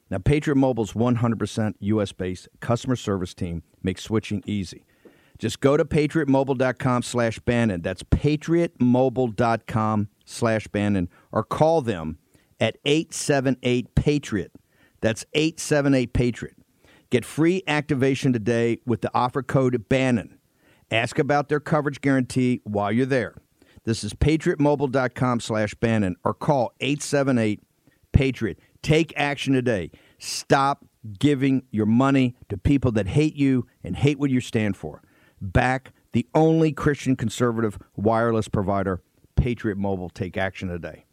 Now, Patriot Mobile's 100% US based customer service team makes switching easy. Just go to patriotmobile.com slash Bannon. That's patriotmobile.com slash Bannon or call them at 878 Patriot. That's 878 Patriot. Get free activation today with the offer code Bannon. Ask about their coverage guarantee while you're there. This is patriotmobile.com slash Bannon or call 878 Patriot. Take action today. Stop giving your money to people that hate you and hate what you stand for. Back the only Christian conservative wireless provider, Patriot Mobile. Take action today.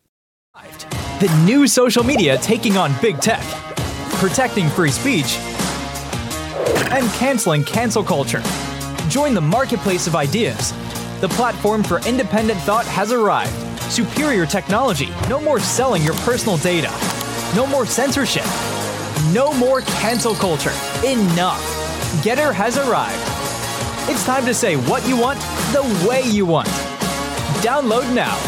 The new social media taking on big tech, protecting free speech, and canceling cancel culture. Join the marketplace of ideas. The platform for independent thought has arrived. Superior technology. No more selling your personal data. No more censorship. No more cancel culture. Enough. Gettr has arrived. It's time to say what you want the way you want. Download now.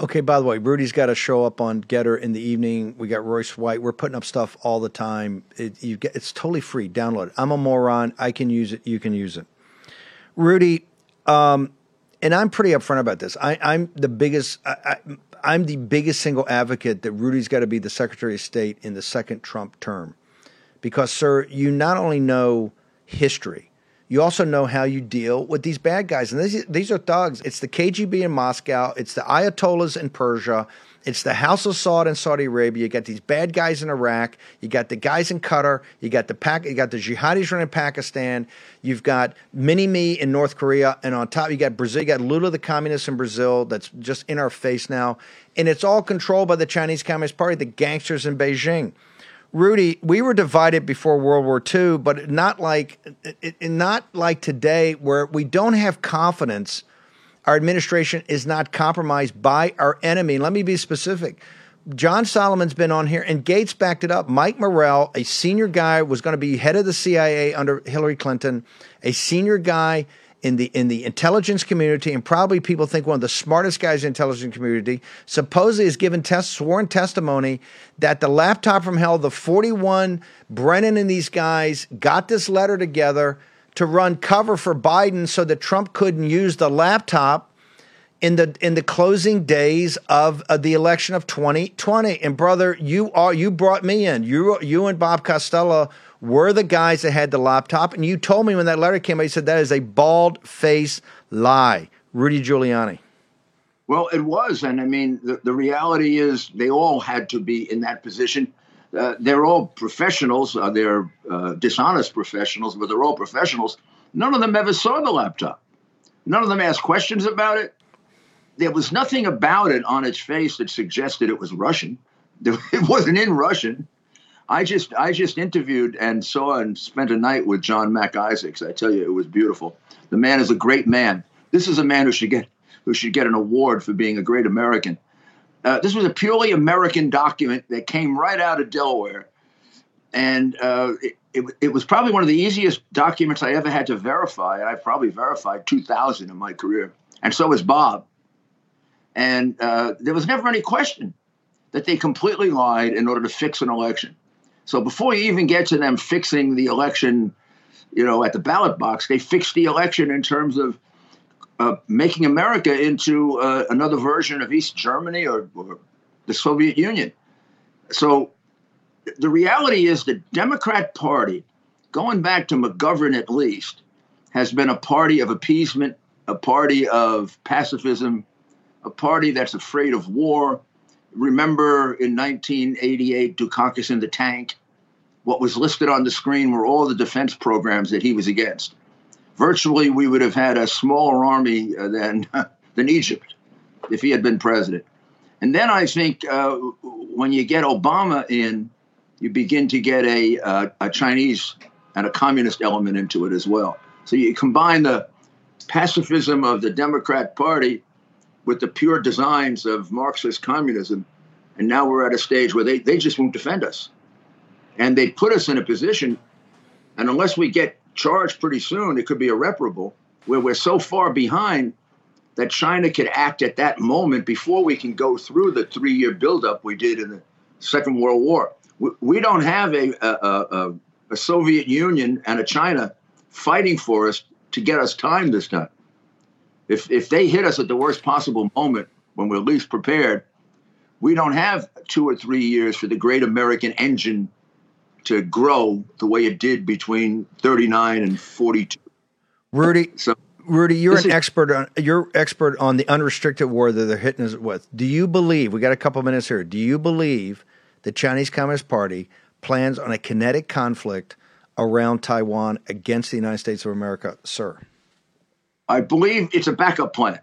Okay, by the way, Rudy's got to show up on Gettr in the evening. We got Royce White. We're putting up stuff all the time. It, you get, it's totally free. Download it. I'm a moron. I can use it. You can use it. Rudy, um, and I'm pretty upfront about this. I, am the biggest. I, I'm the biggest single advocate that Rudy's got to be the Secretary of State in the second Trump term, because, sir, you not only know history, you also know how you deal with these bad guys. And these, these are thugs. It's the KGB in Moscow, it's the Ayatollahs in Persia, it's the House of Saud in Saudi Arabia. You got these bad guys in Iraq. You got the guys in Qatar. You got the Pac- You got the jihadis running Pakistan. You've got Mini Me in North Korea, and on top you got Brazil. You got Lula the communist in Brazil. That's just in our face now, and it's all controlled by the Chinese Communist Party, the gangsters in Beijing. Rudy, we were divided before World War II, but not like not like today, where we don't have confidence. Our administration is not compromised by our enemy. let me be specific. John Solomon's been on here, and Gaetz backed it up. Mike Morrell, a senior guy, was going to be head of the CIA under Hillary Clinton, a senior guy in the in the intelligence community, and probably people think one of the smartest guys in the intelligence community, supposedly has given test, sworn testimony that the laptop from hell, the 41 Brennan and these guys got this letter together to run cover for Biden so that Trump couldn't use the laptop in the in the closing days of, of, the election of 2020. And brother, you are you brought me in. You you and Bob Costello were the guys that had the laptop. And you told me when that letter came out, you said that is a bald face lie. Rudy Giuliani. Well, it was. And I mean, the, the reality is they all had to be in that position. Uh, they're all professionals. Uh, they're uh, dishonest professionals, but they're all professionals. None of them ever saw the laptop. None of them asked questions about it. There was nothing about it on its face that suggested it was Russian. [laughs] It wasn't in Russian. I just I just interviewed and saw and spent a night with John Mac Isaacs. I tell you, it was beautiful. The man is a great man. This is a man who should get who should get an award for being a great American. Uh, this was a purely American document that came right out of Delaware, and uh, it, it, it, was probably one of the easiest documents I ever had to verify. I probably verified 2,000 in my career, and so was Bob. And uh, there was never any question that they completely lied in order to fix an election. So before you even get to them fixing the election, you know, at the ballot box, they fixed the election in terms of uh, making America into uh, another version of East Germany or, or, the Soviet Union. So the reality is the Democrat Party, going back to McGovern at least, has been a party of appeasement, a party of pacifism, a party that's afraid of war, remember in 1988 Dukakis in the tank, what was listed on the screen were all the defense programs that he was against. virtually we would have had a smaller army uh, than [laughs] than Egypt if he had been president. And then I think uh, when you get Obama in, you begin to get a uh, a Chinese and a communist element into it as well. So you combine the pacifism of the Democrat Party with the pure designs of Marxist communism, and now we're at a stage where they, they just won't defend us. And they put us in a position, and unless we get charged pretty soon, it could be irreparable, where we're so far behind that China could act at that moment before we can go through the three year buildup we did in the Second World War. We, we don't have a, a, a, a Soviet Union and a China fighting for us to get us time this time. If, if they hit us at the worst possible moment when we're least prepared, we don't have two or three years for the great American engine to grow the way it did between 39 and 42. Rudy, so, Rudy, you're an is, expert on you're expert on the unrestricted war that they're hitting us with. Do you believe we got a couple minutes here? Do you believe the Chinese Communist Party plans on a kinetic conflict around Taiwan against the United States of America, sir? I believe it's a backup plan.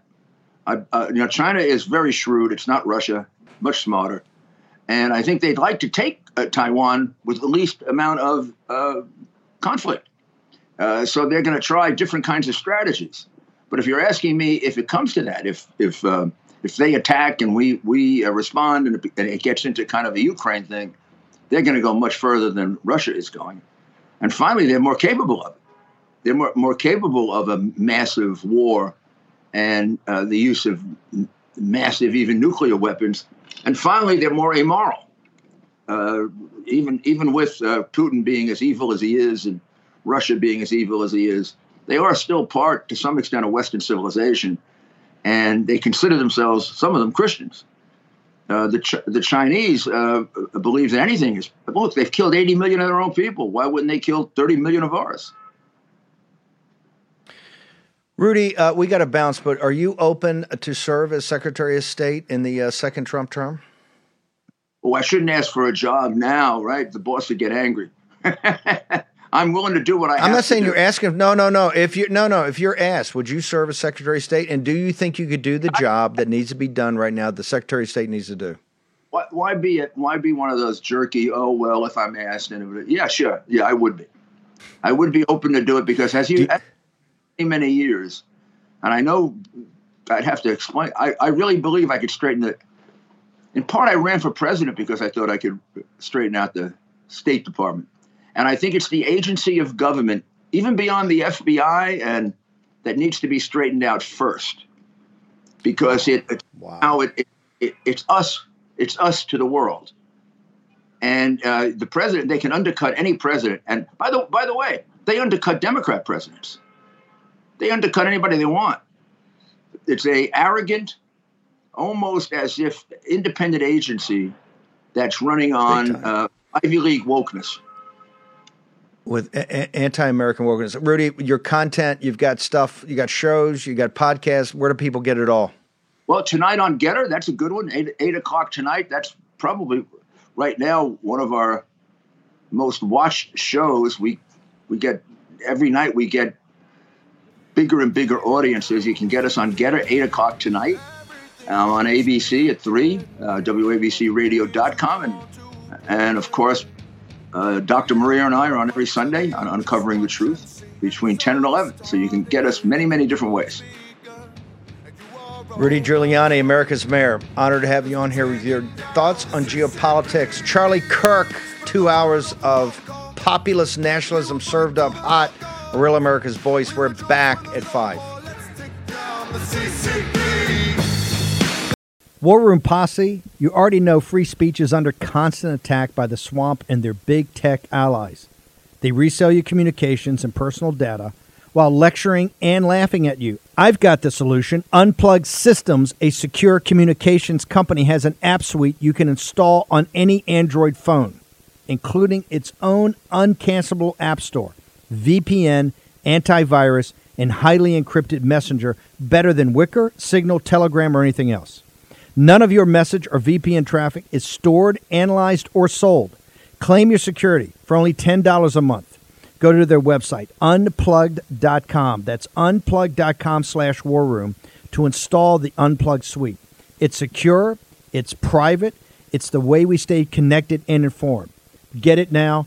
I, uh, you know, China is very shrewd. It's not Russia, much smarter, and I think they'd like to take uh, Taiwan with the least amount of uh, conflict. Uh, so they're going to try different kinds of strategies. But if you're asking me if it comes to that, if if uh, if they attack and we we uh, respond and it, and it gets into kind of a Ukraine thing, they're going to go much further than Russia is going. And finally, they're more capable of it. They're more, more capable of a massive war and uh, the use of massive, even nuclear weapons. And finally, they're more amoral. Uh, even even with uh, Putin being as evil as he is and Russia being as evil as he is, they are still part, to some extent, of Western civilization, and they consider themselves, some of them, Christians. Uh, the Ch- the Chinese uh, believe that anything is look. They've killed 80 million of their own people. Why wouldn't they kill 30 million of ours? Rudy, uh, we got to bounce, but are you open to serve as Secretary of State in the uh, second Trump term? Oh, I shouldn't ask for a job now, right? The boss would get angry. [laughs] I'm willing to do what I. I'm not saying do. you're asking. No, no, no. If you no, no. If you're asked, would you serve as Secretary of State? And do you think you could do the job that needs to be done right now? The Secretary of State needs to do. Why, why be it? Why be one of those jerky? Oh well, if I'm asked, and yeah, sure, yeah, I would be. I would be open to do it because as you, many, many years, and I know I'd have to explain. I, I really believe I could straighten it. In part, I ran for president because I thought I could straighten out the State Department. And I think it's the agency of government, even beyond the FBI, and that needs to be straightened out first, because it, it wow. now it, it, it, it's us, it's us to the world. And uh, the president, they can undercut any president. And by the by the way, they undercut Democrat presidents. They undercut anybody they want. It's a arrogant, almost as if independent agency that's running on uh, Ivy League wokeness with a- anti-American wokeness. Rudy, your content, you've got stuff, you got shows, you got podcasts. Where do people get it all? Well, tonight on Gettr, that's a good one. Eight, eight o'clock tonight. That's probably right now one of our most watched shows. We we get every night we get bigger and bigger audiences. You can get us on Gettr eight o'clock tonight. Um, on ABC at 3, uh, WABCRadio.com, and, and of course, uh, Dr. Maria and I are on every Sunday on Uncovering the Truth between 10 and 11. So you can get us many, many different ways. Rudy Giuliani, America's mayor. Honored to have you on here with your thoughts on geopolitics. Charlie Kirk, two hours of populist nationalism served up hot. Real America's voice. We're back at 5. War Room Posse, you already know free speech is under constant attack by the swamp and their big tech allies. They resell your communications and personal data while lecturing and laughing at you. I've got the solution. Unplug Systems, a secure communications company, has an app suite you can install on any Android phone, including its own uncancelable app store, VPN, antivirus, and highly encrypted messenger better than Wickr, Signal, Telegram, or anything else. None of your message or VPN traffic is stored, analyzed, or sold. Claim your security for only $10 a month. go to their website, unplugged.com. That's unplugged.com slash war room to install the Unplugged suite. It's secure, it's private, it's the way we stay connected and informed. Get it now.